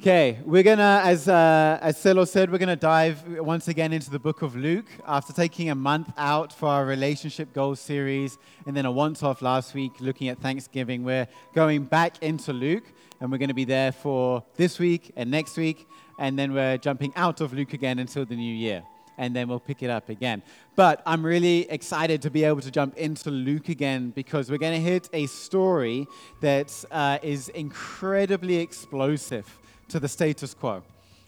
Okay, we're gonna, as uh, as Selo said, we're gonna dive once again into the book of Luke after taking a month out for our relationship goals series, and then a once-off last week looking at Thanksgiving. We're going back into Luke, and we're gonna be there for this week and next week, and then we're jumping out of Luke again until the new year, and then we'll pick it up again. But I'm really excited to be able to jump into Luke again because we're gonna hit a story that uh, is incredibly explosive to the status quo.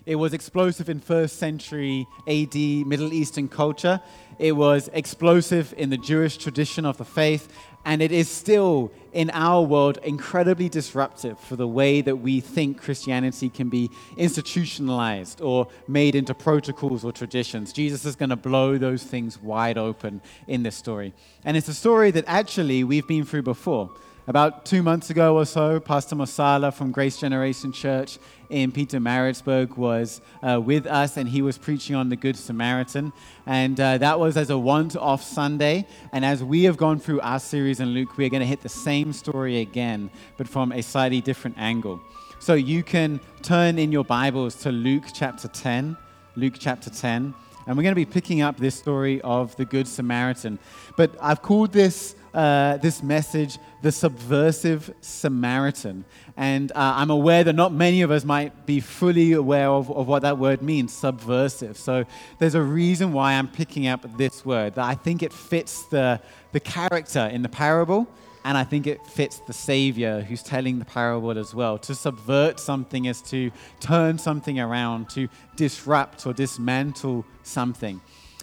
It was explosive in first century AD Middle Eastern culture. It was explosive in the Jewish tradition of the faith. And it is still, in our world, incredibly disruptive for the way that we think Christianity can be institutionalized or made into protocols or traditions. Jesus is going to blow those things wide open in this story. And it's a story that actually we've been through before. About two months ago or so, Pastor Masala from Grace Generation Church in Pietermaritzburg was uh, with us and he was preaching on the Good Samaritan. And uh, that was as a one off Sunday. And as we have gone through our series in Luke, we're going to hit the same story again, but from a slightly different angle. So you can turn in your Bibles to Luke chapter 10. Luke chapter 10. And we're going to be picking up this story of the Good Samaritan. But I've called this uh, this message, the subversive Samaritan. And uh, I'm aware that not many of us might be fully aware of, of what that word means, subversive. So there's a reason why I'm picking up this word, that I think it fits the, the character in the parable. And I think it fits the Savior who's telling the parable as well. To subvert something is to turn something around, to disrupt or dismantle something.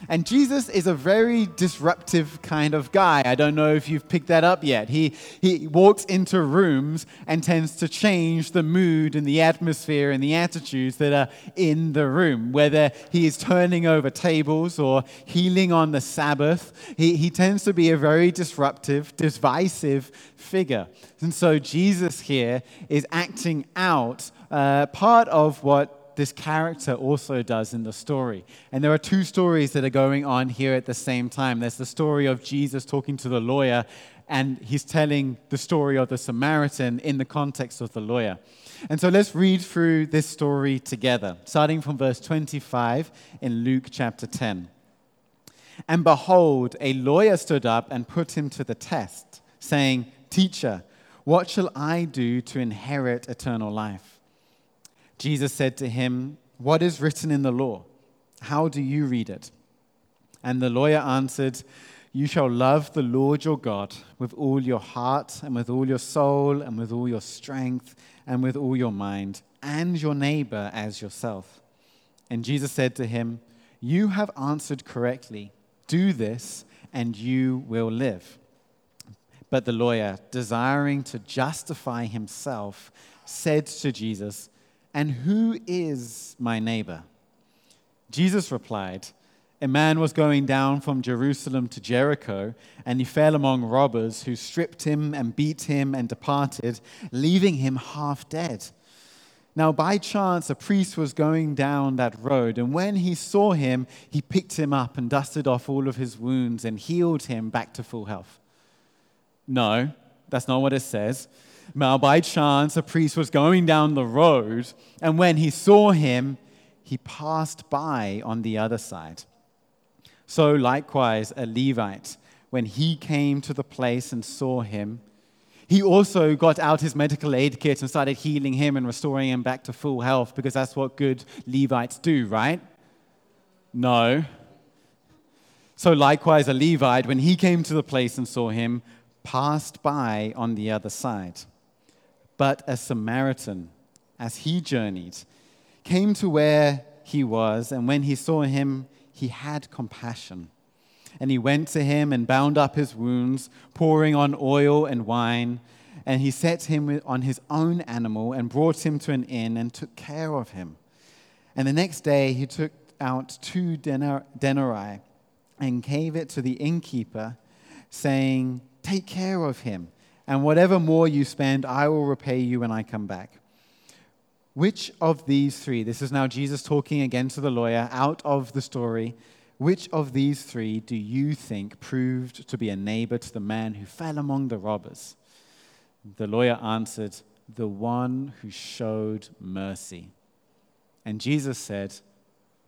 And Jesus is a very disruptive kind of guy. I don't know if you've picked that up yet. He, he walks into rooms and tends to change the mood and the atmosphere and the attitudes that are in the room. Whether he is turning over tables or healing on the Sabbath, he, he tends to be a very disruptive, divisive figure. And so Jesus here is acting out uh, part of what this character also does in the story. And there are two stories that are going on here at the same time. There's the story of Jesus talking to the lawyer, and he's telling the story of the Samaritan in the context of the lawyer. And so let's read through this story together, starting from verse 25 in Luke chapter 10. And behold, a lawyer stood up and put him to the test, saying, Teacher, what shall I do to inherit eternal life? Jesus said to him, What is written in the law? How do you read it? And the lawyer answered, You shall love the Lord your God with all your heart, and with all your soul, and with all your strength, and with all your mind, and your neighbor as yourself. And Jesus said to him, You have answered correctly. Do this, and you will live. But the lawyer, desiring to justify himself, said to Jesus, and who is my neighbor? Jesus replied, A man was going down from Jerusalem to Jericho, and he fell among robbers who stripped him and beat him and departed, leaving him half dead. Now, by chance, a priest was going down that road, and when he saw him, he picked him up and dusted off all of his wounds and healed him back to full health. No, that's not what it says. Now, by chance, a priest was going down the road, and when he saw him, he passed by on the other side. So, likewise, a Levite, when he came to the place and saw him, he also got out his medical aid kit and started healing him and restoring him back to full health because that's what good Levites do, right? No. So, likewise, a Levite, when he came to the place and saw him, passed by on the other side. But a Samaritan, as he journeyed, came to where he was, and when he saw him, he had compassion. And he went to him and bound up his wounds, pouring on oil and wine. And he set him on his own animal and brought him to an inn and took care of him. And the next day he took out two denarii and gave it to the innkeeper, saying, Take care of him and whatever more you spend, I will repay you when I come back. Which of these three, this is now Jesus talking again to the lawyer out of the story, which of these three do you think proved to be a neighbor to the man who fell among the robbers? The lawyer answered, the one who showed mercy. And Jesus said,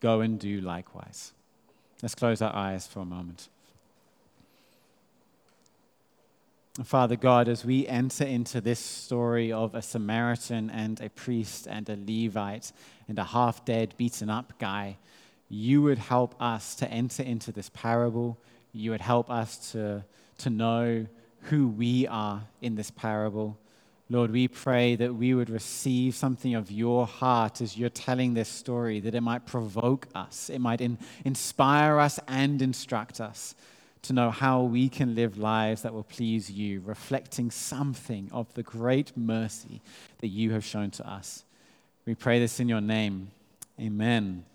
Go and do likewise. Let's close our eyes for a moment. Father God, as we enter into this story of a Samaritan and a priest and a Levite and a half dead, beaten up guy, you would help us to enter into this parable. You would help us to, to know who we are in this parable. Lord, we pray that we would receive something of your heart as you're telling this story, that it might provoke us, it might in, inspire us and instruct us to know how we can live lives that will please you, reflecting something of the great mercy that you have shown to us. We pray this in your name. Amen.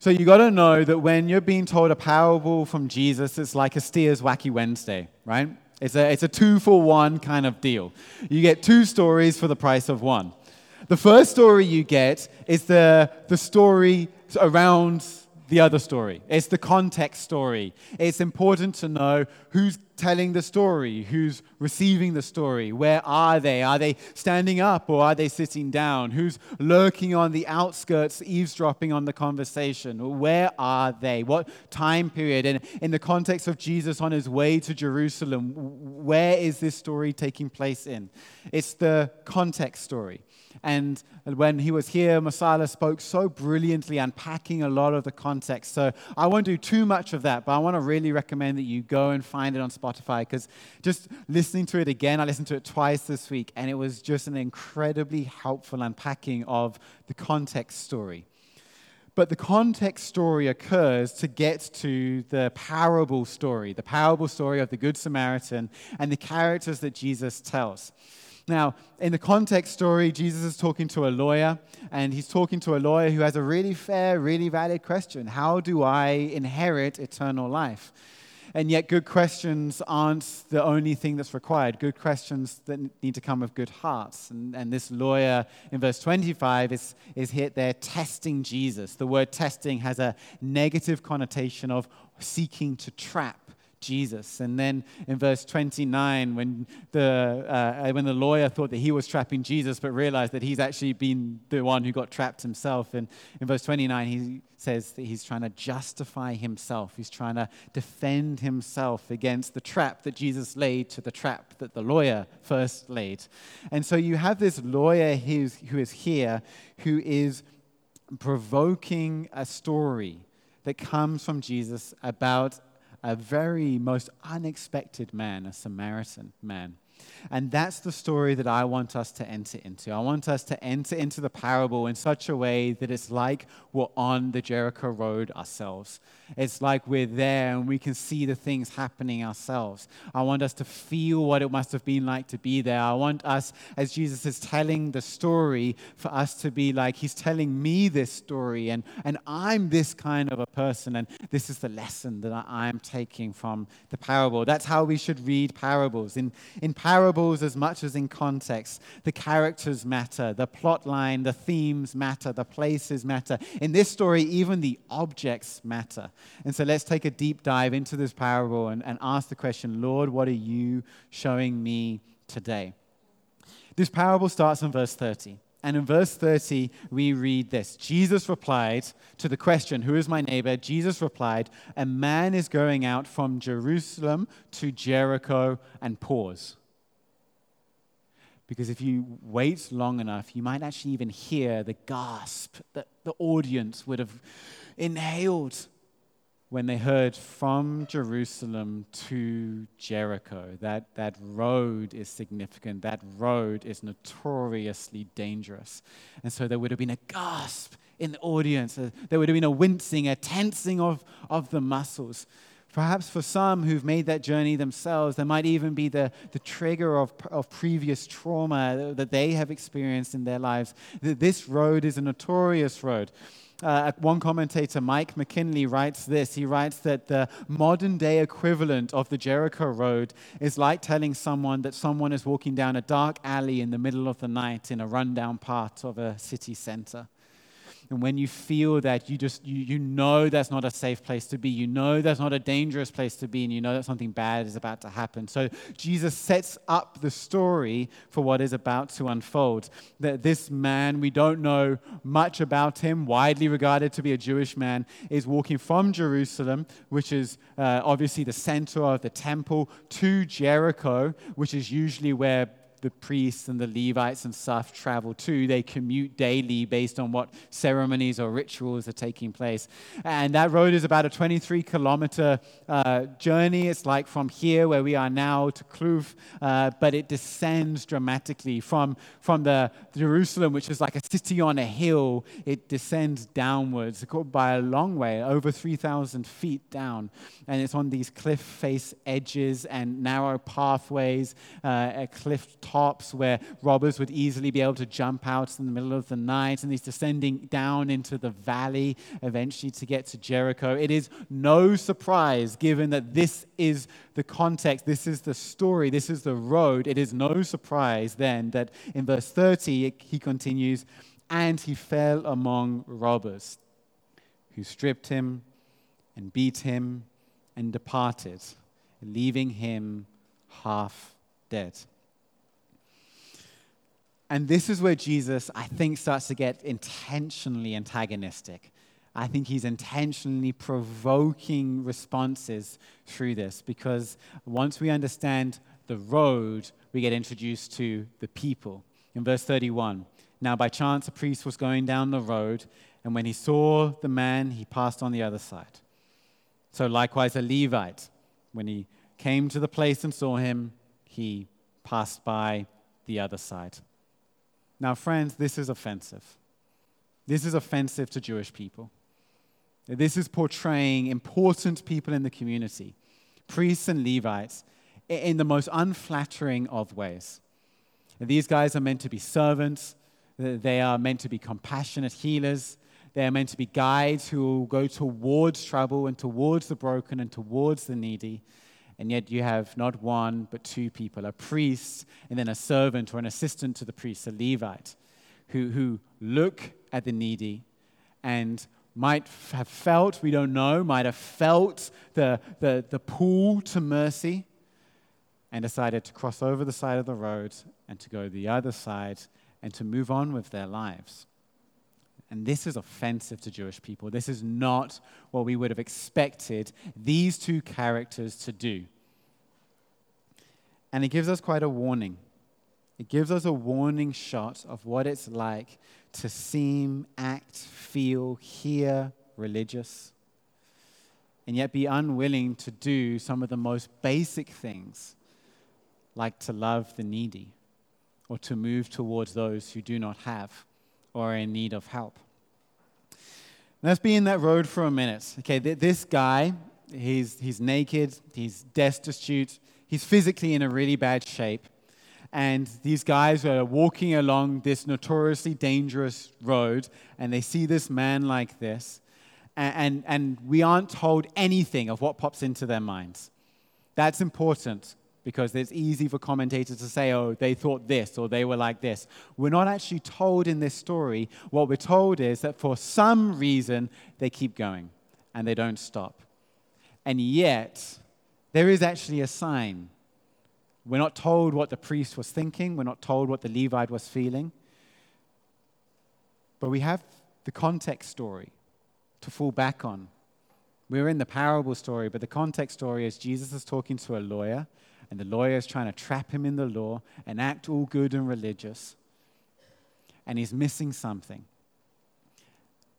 So you got to know that when you're being told a parable from Jesus, it's like a Steers Wacky Wednesday, right? It's a, it's a two for one kind of deal. You get two stories for the price of one. The first story you get is the, the story around the other story. It's the context story. It's important to know who's telling the story, who's receiving the story, where are they? Are they standing up or are they sitting down? Who's lurking on the outskirts, eavesdropping on the conversation? Where are they? What time period? And in the context of Jesus on his way to Jerusalem, where is this story taking place in? It's the context story. And when he was here, Masala spoke so brilliantly, unpacking a lot of the context. So I won't do too much of that, but I want to really recommend that you go and find it on Spotify because just listening to it again, I listened to it twice this week, and it was just an incredibly helpful unpacking of the context story. But the context story occurs to get to the parable story, the parable story of the Good Samaritan and the characters that Jesus tells. Now, in the context story, Jesus is talking to a lawyer, and he's talking to a lawyer who has a really fair, really valid question How do I inherit eternal life? And yet, good questions aren't the only thing that's required. Good questions that need to come with good hearts. And, and this lawyer in verse 25 is, is here there testing Jesus. The word testing has a negative connotation of seeking to trap. Jesus. And then in verse 29, when the, uh, when the lawyer thought that he was trapping Jesus, but realized that he's actually been the one who got trapped himself, and in verse 29, he says that he's trying to justify himself. He's trying to defend himself against the trap that Jesus laid to the trap that the lawyer first laid. And so you have this lawyer who's, who is here who is provoking a story that comes from Jesus about a very most unexpected man, a Samaritan man. And that's the story that I want us to enter into. I want us to enter into the parable in such a way that it's like we're on the Jericho Road ourselves. It's like we're there and we can see the things happening ourselves. I want us to feel what it must have been like to be there. I want us, as Jesus is telling the story, for us to be like, He's telling me this story, and, and I'm this kind of a person, and this is the lesson that I, am taking from the parable. That's how we should read parables. In, in parables, as much as in context, the characters matter, the plot line, the themes matter, the places matter. In this story, even the objects matter. And so let's take a deep dive into this parable and, and ask the question Lord, what are you showing me today? This parable starts in verse 30. And in verse 30, we read this Jesus replied to the question, Who is my neighbor? Jesus replied, A man is going out from Jerusalem to Jericho and pause. Because if you wait long enough, you might actually even hear the gasp that the audience would have inhaled when they heard from Jerusalem to Jericho. That, that road is significant. That road is notoriously dangerous. And so there would have been a gasp in the audience. There would have been a wincing, a tensing of, of the muscles. Perhaps for some who've made that journey themselves, there might even be the, the trigger of, of previous trauma that they have experienced in their lives. This road is a notorious road. Uh, one commentator, Mike McKinley, writes this. He writes that the modern day equivalent of the Jericho Road is like telling someone that someone is walking down a dark alley in the middle of the night in a rundown part of a city center. And when you feel that, you just you, you know that's not a safe place to be. You know that's not a dangerous place to be, and you know that something bad is about to happen. So Jesus sets up the story for what is about to unfold. That this man, we don't know much about him, widely regarded to be a Jewish man, is walking from Jerusalem, which is uh, obviously the center of the temple, to Jericho, which is usually where the priests and the Levites and stuff travel to. They commute daily based on what ceremonies or rituals are taking place. And that road is about a 23 kilometer uh, journey. It's like from here, where we are now, to Kloof, uh, but it descends dramatically from, from the Jerusalem, which is like a city on a hill. It descends downwards by a long way, over 3,000 feet down. And it's on these cliff face edges and narrow pathways, uh, cliff tops where robbers would easily be able to jump out in the middle of the night, and he's descending down into the valley eventually to get to Jericho. It is no surprise, given that this is the context, this is the story, this is the road. It is no surprise then that in verse 30 he continues, and he fell among robbers who stripped him and beat him and departed, leaving him half dead. And this is where Jesus, I think, starts to get intentionally antagonistic. I think he's intentionally provoking responses through this because once we understand the road, we get introduced to the people. In verse 31, now by chance a priest was going down the road, and when he saw the man, he passed on the other side. So likewise, a Levite, when he came to the place and saw him, he passed by the other side. Now, friends, this is offensive. This is offensive to Jewish people. This is portraying important people in the community, priests and Levites, in the most unflattering of ways. These guys are meant to be servants, they are meant to be compassionate healers, they are meant to be guides who will go towards trouble and towards the broken and towards the needy. And yet you have not one, but two people a priest and then a servant or an assistant to the priest, a Levite, who, who look at the needy and might have felt, we don't know, might have felt the, the, the pull to mercy and decided to cross over the side of the road and to go the other side and to move on with their lives. And this is offensive to Jewish people. This is not what we would have expected these two characters to do. And it gives us quite a warning. It gives us a warning shot of what it's like to seem, act, feel, hear religious, and yet be unwilling to do some of the most basic things, like to love the needy or to move towards those who do not have or in need of help. Let's be in that road for a minute. Okay, this guy, he's, he's naked, he's destitute, he's physically in a really bad shape. And these guys are walking along this notoriously dangerous road, and they see this man like this, and, and, and we aren't told anything of what pops into their minds. That's important because it's easy for commentators to say, oh, they thought this or they were like this. We're not actually told in this story. What we're told is that for some reason, they keep going and they don't stop. And yet, there is actually a sign. We're not told what the priest was thinking, we're not told what the Levite was feeling. But we have the context story to fall back on. We're in the parable story, but the context story is Jesus is talking to a lawyer and the lawyer is trying to trap him in the law and act all good and religious. And he's missing something.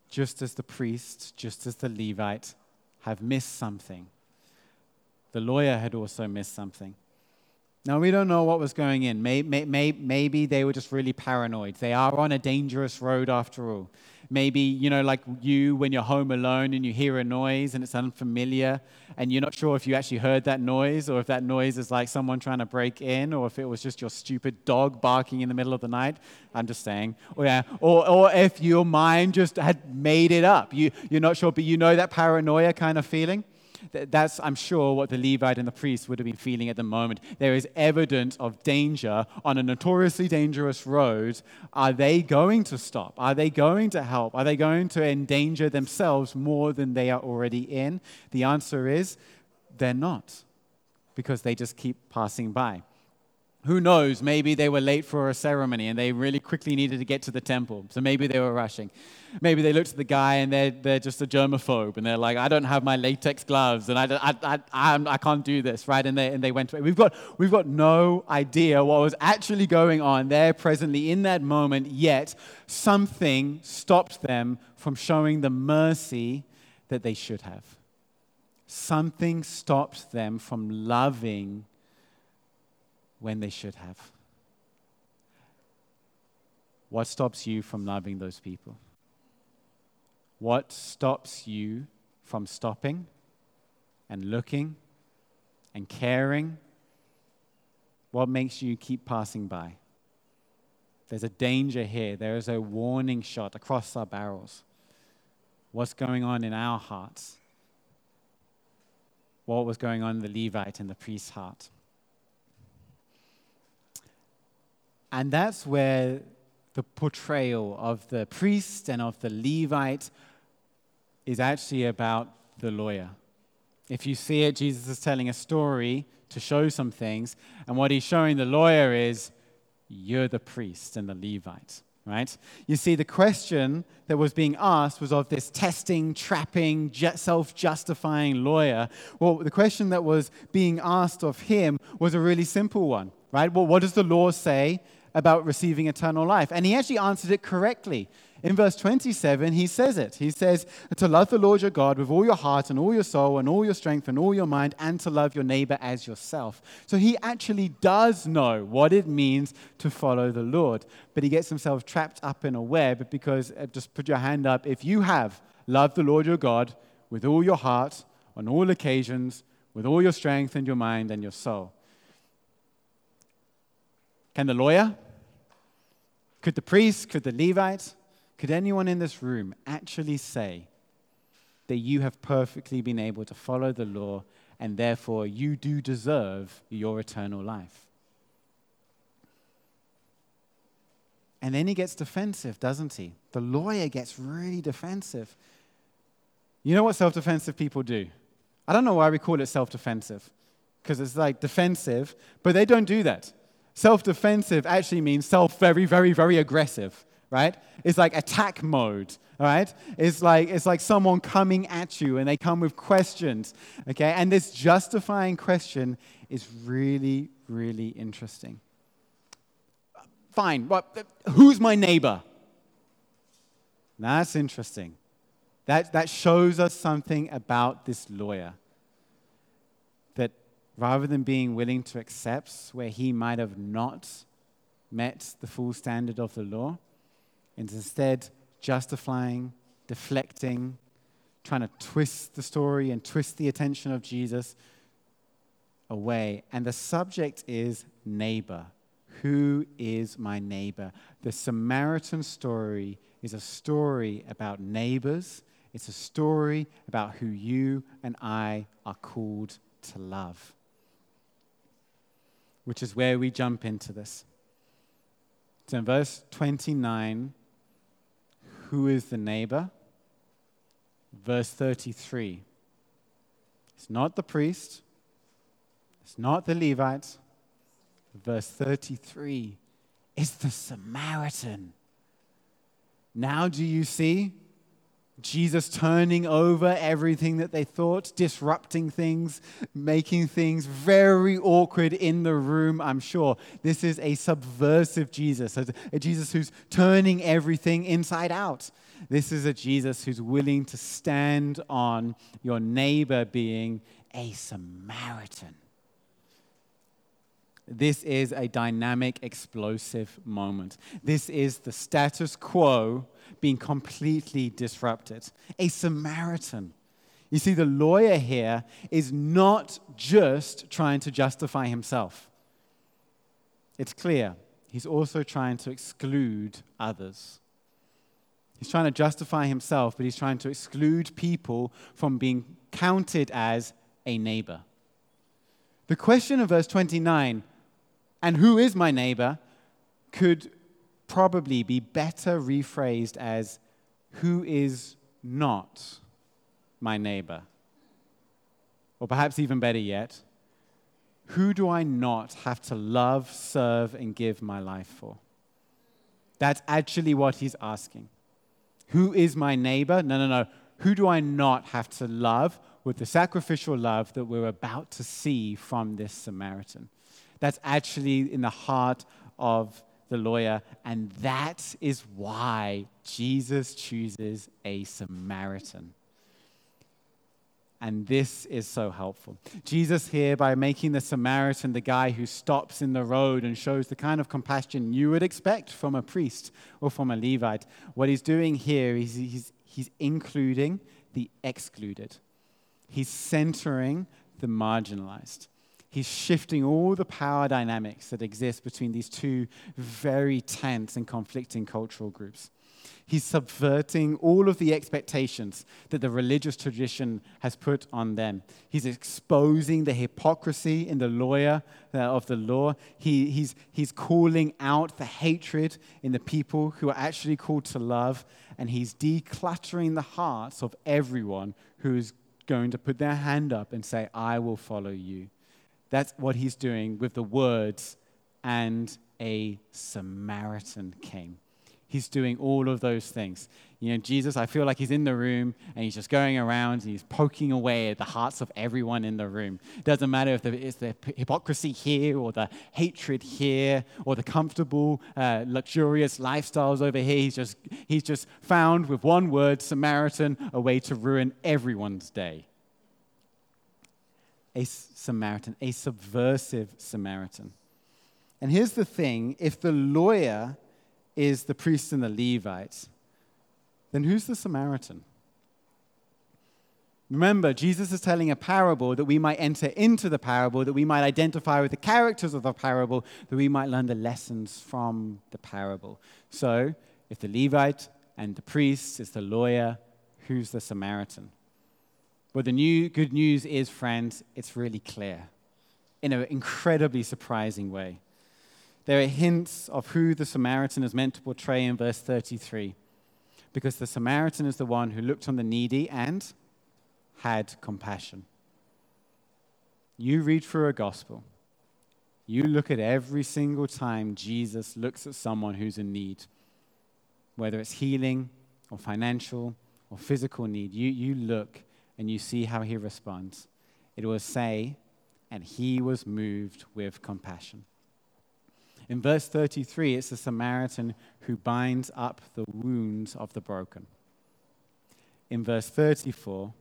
Just as the priest, just as the Levite have missed something, the lawyer had also missed something. Now, we don't know what was going in. Maybe, they were just really paranoid. They are on a dangerous road after all. Maybe, you know, like you when you're home alone and you hear a noise and it's unfamiliar and you're not sure if you actually heard that noise or if that noise is like someone trying to break in or if it was just your stupid dog barking in the middle of the night. I'm just saying. Or, yeah, or, or if your mind just had made it up. You, you're not sure, but you know that paranoia kind of feeling. That's, I'm sure, what the Levite and the priest would have been feeling at the moment. There is evidence of danger on a notoriously dangerous road. Are they going to stop? Are they going to help? Are they going to endanger themselves more than they are already in? The answer is they're not, because they just keep passing by. Who knows? Maybe they were late for a ceremony and they really quickly needed to get to the temple. So maybe they were rushing. Maybe they looked at the guy and they're, they're just a germaphobe and they're like, I don't have my latex gloves and I, I, I, I, I can't do this, right? And they, and they went away. We've got, we've got no idea what was actually going on there presently in that moment, yet something stopped them from showing the mercy that they should have. Something stopped them from loving when they should have? What stops you from loving those people? What stops you from stopping and looking and caring? What makes you keep passing by? There's a danger here. There is a warning shot across our barrels. What's going on in our hearts? What was going on in the Levite and the priest's heart? And that's where the portrayal of the priest and of the Levite is actually about the lawyer. If you see it, Jesus is telling a story to show some things, and what he's showing the lawyer is you're the priest and the Levite, right? You see, the question that was being asked was of this testing, trapping, self justifying lawyer. Well, the question that was being asked of him was a really simple one, right? Well, what does the law say about receiving eternal life. And he actually answered it correctly. In verse 27, he says it. He says, To love the Lord your God with all your heart and all your soul and all your strength and all your mind, and to love your neighbor as yourself. So he actually does know what it means to follow the Lord. But he gets himself trapped up in a web because, uh, just put your hand up, if you have loved the Lord your God with all your heart, on all occasions, with all your strength and your mind and your soul. Can the lawyer? Could the priest? Could the Levite? Could anyone in this room actually say that you have perfectly been able to follow the law and therefore you do deserve your eternal life? And then he gets defensive, doesn't he? The lawyer gets really defensive. You know what self defensive people do? I don't know why we call it self defensive, because it's like defensive, but they don't do that. Self defensive actually means self very, very, very aggressive, right? It's like attack mode, all right? It's like, it's like someone coming at you and they come with questions, okay? And this justifying question is really, really interesting. Fine, well, who's my neighbor? That's interesting. That, that shows us something about this lawyer rather than being willing to accept where he might have not met the full standard of the law, instead justifying, deflecting, trying to twist the story and twist the attention of Jesus away. And the subject is neighbor. Who is my neighbor? The Samaritan story is a story about neighbors. It's a story about who you and I are called to love which is where we jump into this. So in verse 29, who is the neighbor? Verse 33, it's not the priest, it's not the Levite. Verse 33 is the Samaritan. Now, do you see? Jesus turning over everything that they thought, disrupting things, making things very awkward in the room, I'm sure. This is a subversive Jesus, a Jesus who's turning everything inside out. This is a Jesus who's willing to stand on your neighbor being a Samaritan. This is a dynamic, explosive moment. This is the status quo being completely disrupted. A Samaritan. You see, the lawyer here is not just trying to justify himself. It's clear, he's also trying to exclude others. He's trying to justify himself, but he's trying to exclude people from being counted as a neighbor. The question of verse 29, and who is my neighbor, could probably be better rephrased as, who is not my neighbor? Or perhaps even better yet, who do I not have to love, serve, and give my life for? That's actually what he's asking. Who is my neighbor? No, no, no. Who do I not have to love with the sacrificial love that we're about to see from this Samaritan? That's actually in the heart of the lawyer, and that is why Jesus chooses a Samaritan. And this is so helpful. Jesus, here, by making the Samaritan the guy who stops in the road and shows the kind of compassion you would expect from a priest or from a Levite, what he's doing here is he's, he's including the excluded, he's centering the marginalized. He's shifting all the power dynamics that exist between these two very tense and conflicting cultural groups. He's subverting all of the expectations that the religious tradition has put on them. He's exposing the hypocrisy in the lawyer uh, of the law. He, he's, he's calling out the hatred in the people who are actually called to love. And he's decluttering the hearts of everyone who is going to put their hand up and say, I will follow you. That's what he's doing with the words, and a Samaritan came. He's doing all of those things. You know, Jesus, I feel like he's in the room and he's just going around and he's poking away at the hearts of everyone in the room. Doesn't matter if it's the hypocrisy here or the hatred here or the comfortable, uh, luxurious lifestyles over here. He's just, he's just found with one word, Samaritan, a way to ruin everyone's day. A Samaritan, a subversive Samaritan. And here's the thing if the lawyer is the priest and the Levite, then who's the Samaritan? Remember, Jesus is telling a parable that we might enter into the parable, that we might identify with the characters of the parable, that we might learn the lessons from the parable. So, if the Levite and the priest is the lawyer, who's the Samaritan? Well, the new good news is, friends, it's really clear in an incredibly surprising way. There are hints of who the Samaritan is meant to portray in verse 33, because the Samaritan is the one who looked on the needy and had compassion. You read through a gospel, you look at every single time Jesus looks at someone who's in need, whether it's healing or financial or physical need, you, you look and you see how he responds. It will say, and he was moved with compassion. In verse 33, it's the Samaritan who binds up the wounds of the broken. In verse 34,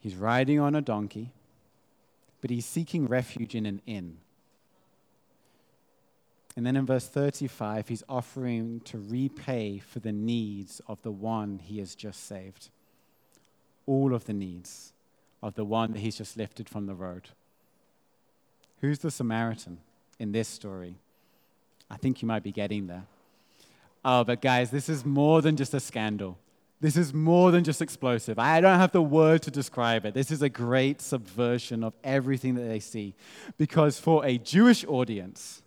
he's riding on a donkey, but he's seeking refuge in an inn. And then in verse 35, he's offering to repay for the needs of the one he has just saved. All of the needs of the one that he's just lifted from the road. Who's the Samaritan? in this story. I think you might be getting there. Oh, but guys, this is more than just a scandal. This is more than just explosive. I don't have the word to describe it. This is a great subversion of everything that they see. Because for a Jewish audience,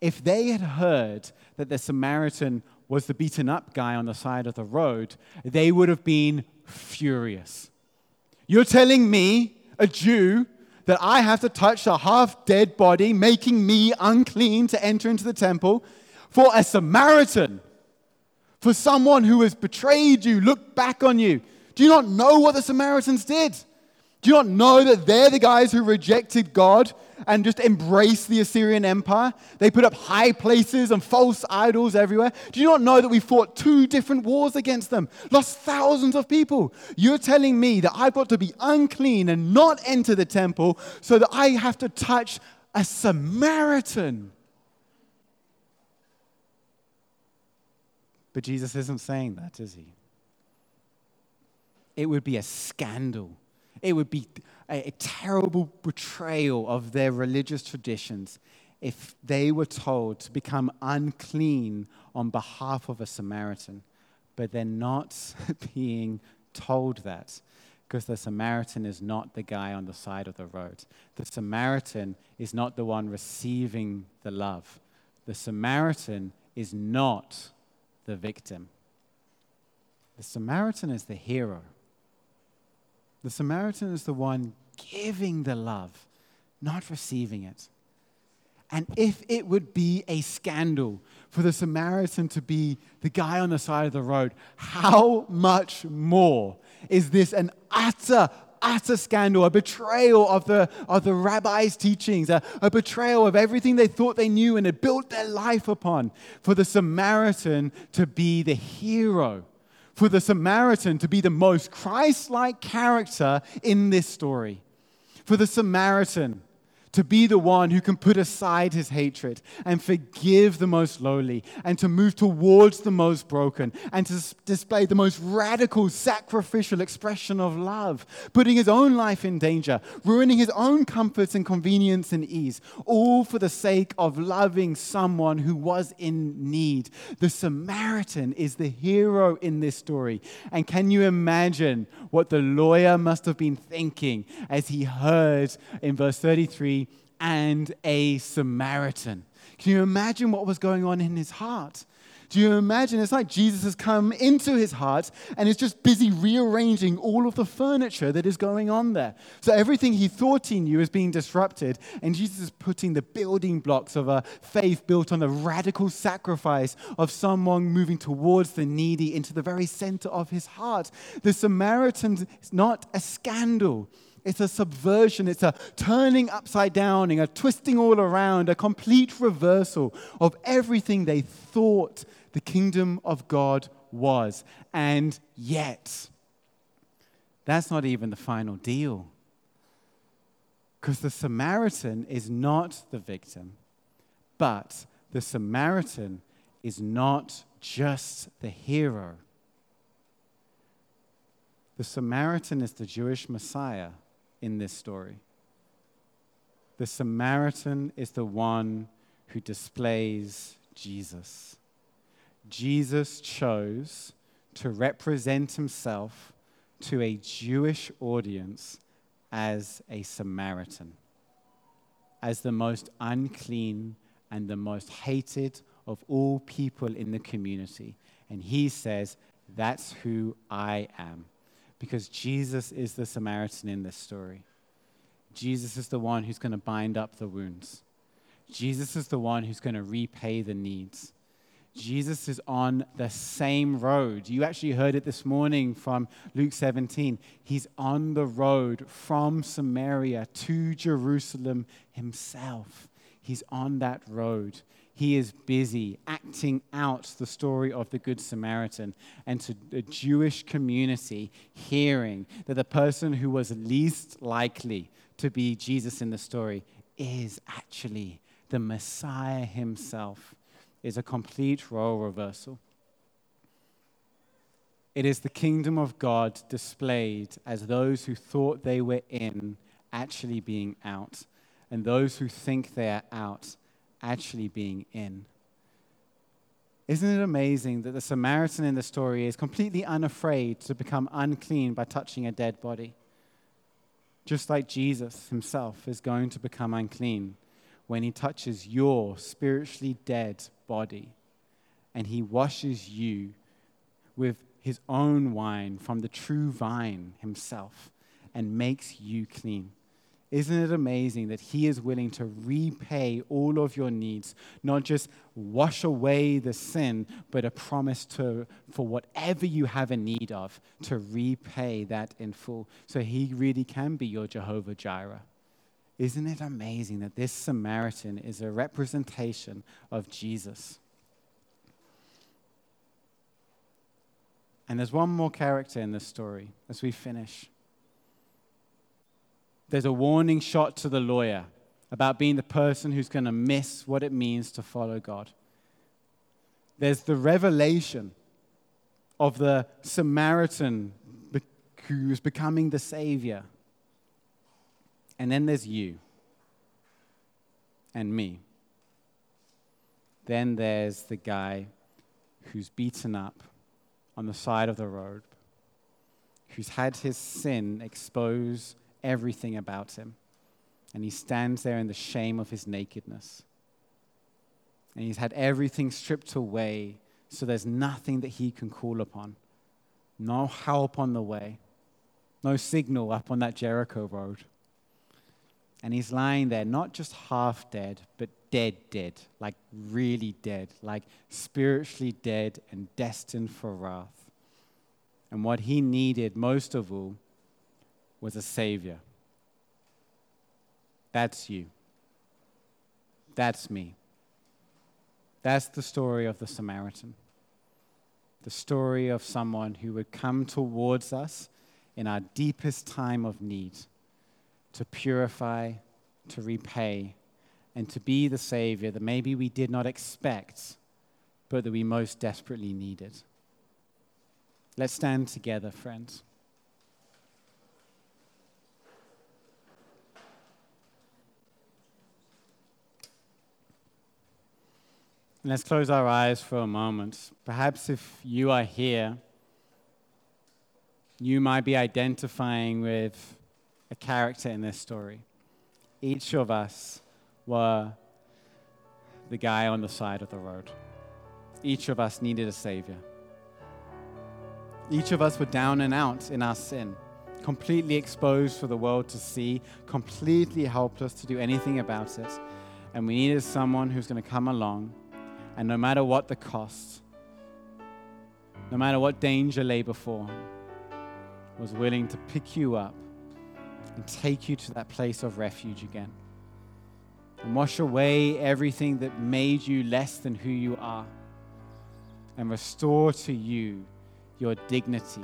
if they had heard that the Samaritan was the beaten up guy on the side of the road, they would have been furious. You're telling me, a Jew, that I have to touch a half dead body, making me unclean to enter into the temple, for a Samaritan, for someone who has betrayed you, looked back on you. Do you not know what the Samaritans did? Do you not know that they're the guys who rejected God and just embraced the Assyrian Empire? They put up high places and false idols everywhere. Do you not know that we fought two different wars against them, lost thousands of people? You're telling me that I've got to be unclean and not enter the temple so that I have to touch a Samaritan? But Jesus isn't saying that, is he? It would be a scandal it would be a, a terrible betrayal of their religious traditions if they were told to become unclean on behalf of a Samaritan, but they're not being told that. Because the Samaritan is not the guy on the side of the road. The Samaritan is not the one receiving the love. The Samaritan is not the victim. The Samaritan is the hero. The Samaritan is the one giving the love, not receiving it. And if it would be a scandal for the Samaritan to be the guy on the side of the road, how much more is this an utter, utter scandal, a betrayal of the, of the rabbi's teachings, a, a betrayal of everything they thought they knew and had built their life upon, for the Samaritan to be the hero for the Samaritan to be the most Christ like character in this story. For the Samaritan to be the one who can put aside his hatred and forgive the most lowly and to move towards the most broken and to display the most radical sacrificial expression of love, putting his own life in danger, ruining his own comforts and convenience and ease, all for the sake of loving someone who was in need. The Samaritan is the hero in this story. And can you imagine what the lawyer must have been thinking as he heard in verse 33? And a Samaritan. Can you imagine what was going on in his heart? Do you imagine? It's like Jesus has come into his heart and is just busy rearranging all of the furniture that is going on there. So everything he thought he knew is being disrupted, and Jesus is putting the building blocks of a faith built on the radical sacrifice of someone moving towards the needy into the very center of his heart. The Samaritan is not a scandal. It's a subversion, it's a turning upside down, a twisting all around, a complete reversal of everything they thought the kingdom of God was. And yet, that's not even the final deal. Because the Samaritan is not the victim, but the Samaritan is not just the hero. The Samaritan is the Jewish Messiah in this story. The Samaritan is the one who displays Jesus. Jesus chose to represent himself to a Jewish audience as a Samaritan, as the most unclean and the most hated of all people in the community. And he says, That's who I am because Jesus is the Samaritan in this story. Jesus is the one who's going to bind up the wounds. Jesus is the one who's going to repay the needs. Jesus is on the same road. You actually heard it this morning from Luke 17. He's on the road from Samaria to Jerusalem himself. He's on that road he is busy acting out the story of the Good Samaritan and to the Jewish community hearing that the person who was least likely to be Jesus in the story is actually the Messiah himself is a complete role reversal. It is the kingdom of God displayed as those who thought they were in actually being out, and those who think they are out actually being in. Isn't it amazing that the Samaritan in the story is completely unafraid to become unclean by touching a dead body? Just like Jesus himself is going to become unclean when he touches your spiritually dead body and he washes you with his own wine from the true vine himself and makes you clean. Isn't it amazing that He is willing to repay all of your needs, not just wash away the sin, but a promise to, for whatever you have a need of, to repay that in full. So He really can be your Jehovah Jireh. Isn't it amazing that this Samaritan is a representation of Jesus? And there's one more character in this story as we finish there's a warning shot to the lawyer about being the person who's going to miss what it means to follow God. There's the revelation of the Samaritan who's becoming the Savior. And then there's you and me. Then there's the guy who's beaten up on the side of the road, who's had his sin expose everything about him. And he stands there in the shame of his nakedness. And he's had everything stripped away, so there's nothing that he can call upon. No help on the way, no signal up on that Jericho road. And he's lying there, not just half dead, but dead, dead, like really dead, like spiritually dead and destined for wrath. And what he needed most of all was a savior. That's you. That's me. That's the story of the Samaritan. The story of someone who would come towards us in our deepest time of need to purify, to repay, and to be the Savior that maybe we did not expect, but that we most desperately needed. Let's stand together, friends. Let's close our eyes for a moment. Perhaps if you are here, you might be identifying with a character in this story. Each of us were the guy on the side of the road. Each of us needed a savior. Each of us were down and out in our sin, completely exposed for the world to see, completely helpless to do anything about it. And we needed someone who's going to come along and no matter what the cost, no matter what danger lay before was willing to pick you up and take you to that place of refuge again. And wash away everything that made you less than who you are. And restore to you your dignity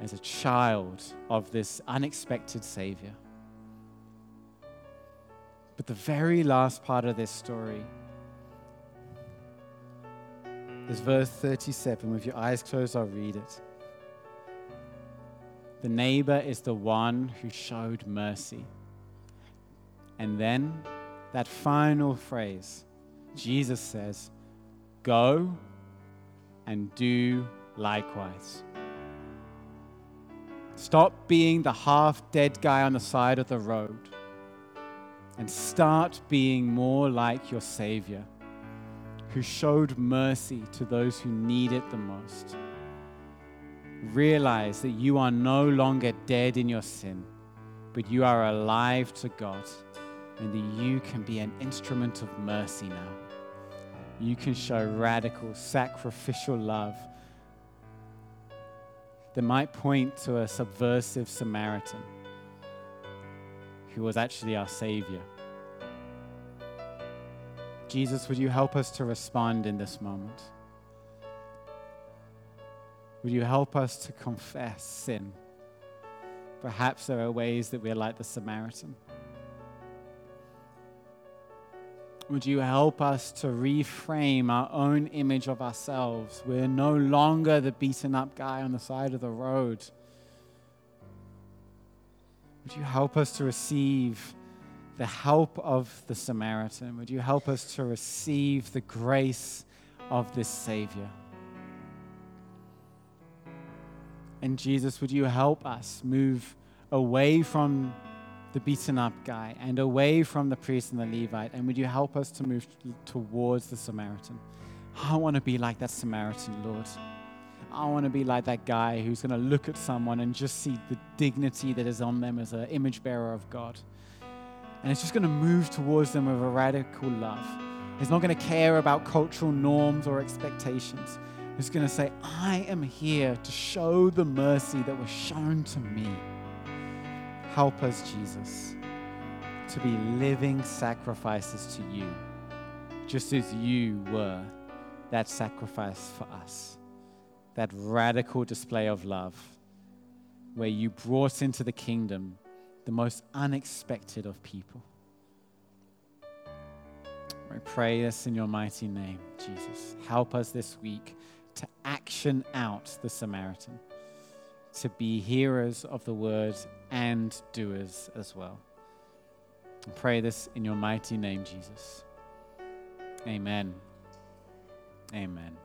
as a child of this unexpected Savior. But the very last part of this story is verse 37. With your eyes closed, I'll read it. The neighbor is the one who showed mercy. And then that final phrase, Jesus says, Go and do likewise. Stop being the half dead guy on the side of the road and start being more like your Savior who showed mercy to those who need it the most. Realize that you are no longer dead in your sin, but you are alive to God, and that you can be an instrument of mercy now. You can show radical, sacrificial love that might point to a subversive Samaritan who was actually our Savior. Jesus, would you help us to respond in this moment? Would you help us to confess sin? Perhaps there are ways that we're like the Samaritan. Would you help us to reframe our own image of ourselves? We're no longer the beaten up guy on the side of the road. Would you help us to receive the help of the Samaritan. Would you help us to receive the grace of this Savior? And Jesus, would you help us move away from the beaten up guy and away from the priest and the Levite? And would you help us to move towards the Samaritan? I want to be like that Samaritan, Lord. I want to be like that guy who's going to look at someone and just see the dignity that is on them as an image bearer of God. And it's just going to move towards them with a radical love. It's not going to care about cultural norms or expectations. It's going to say, I am here to show the mercy that was shown to me. Help us, Jesus, to be living sacrifices to you, just as you were that sacrifice for us, that radical display of love, where you brought into the kingdom the most unexpected of people. I pray this in your mighty name, Jesus. Help us this week to action out the Samaritan, to be hearers of the word and doers as well. I pray this in your mighty name, Jesus. Amen. Amen.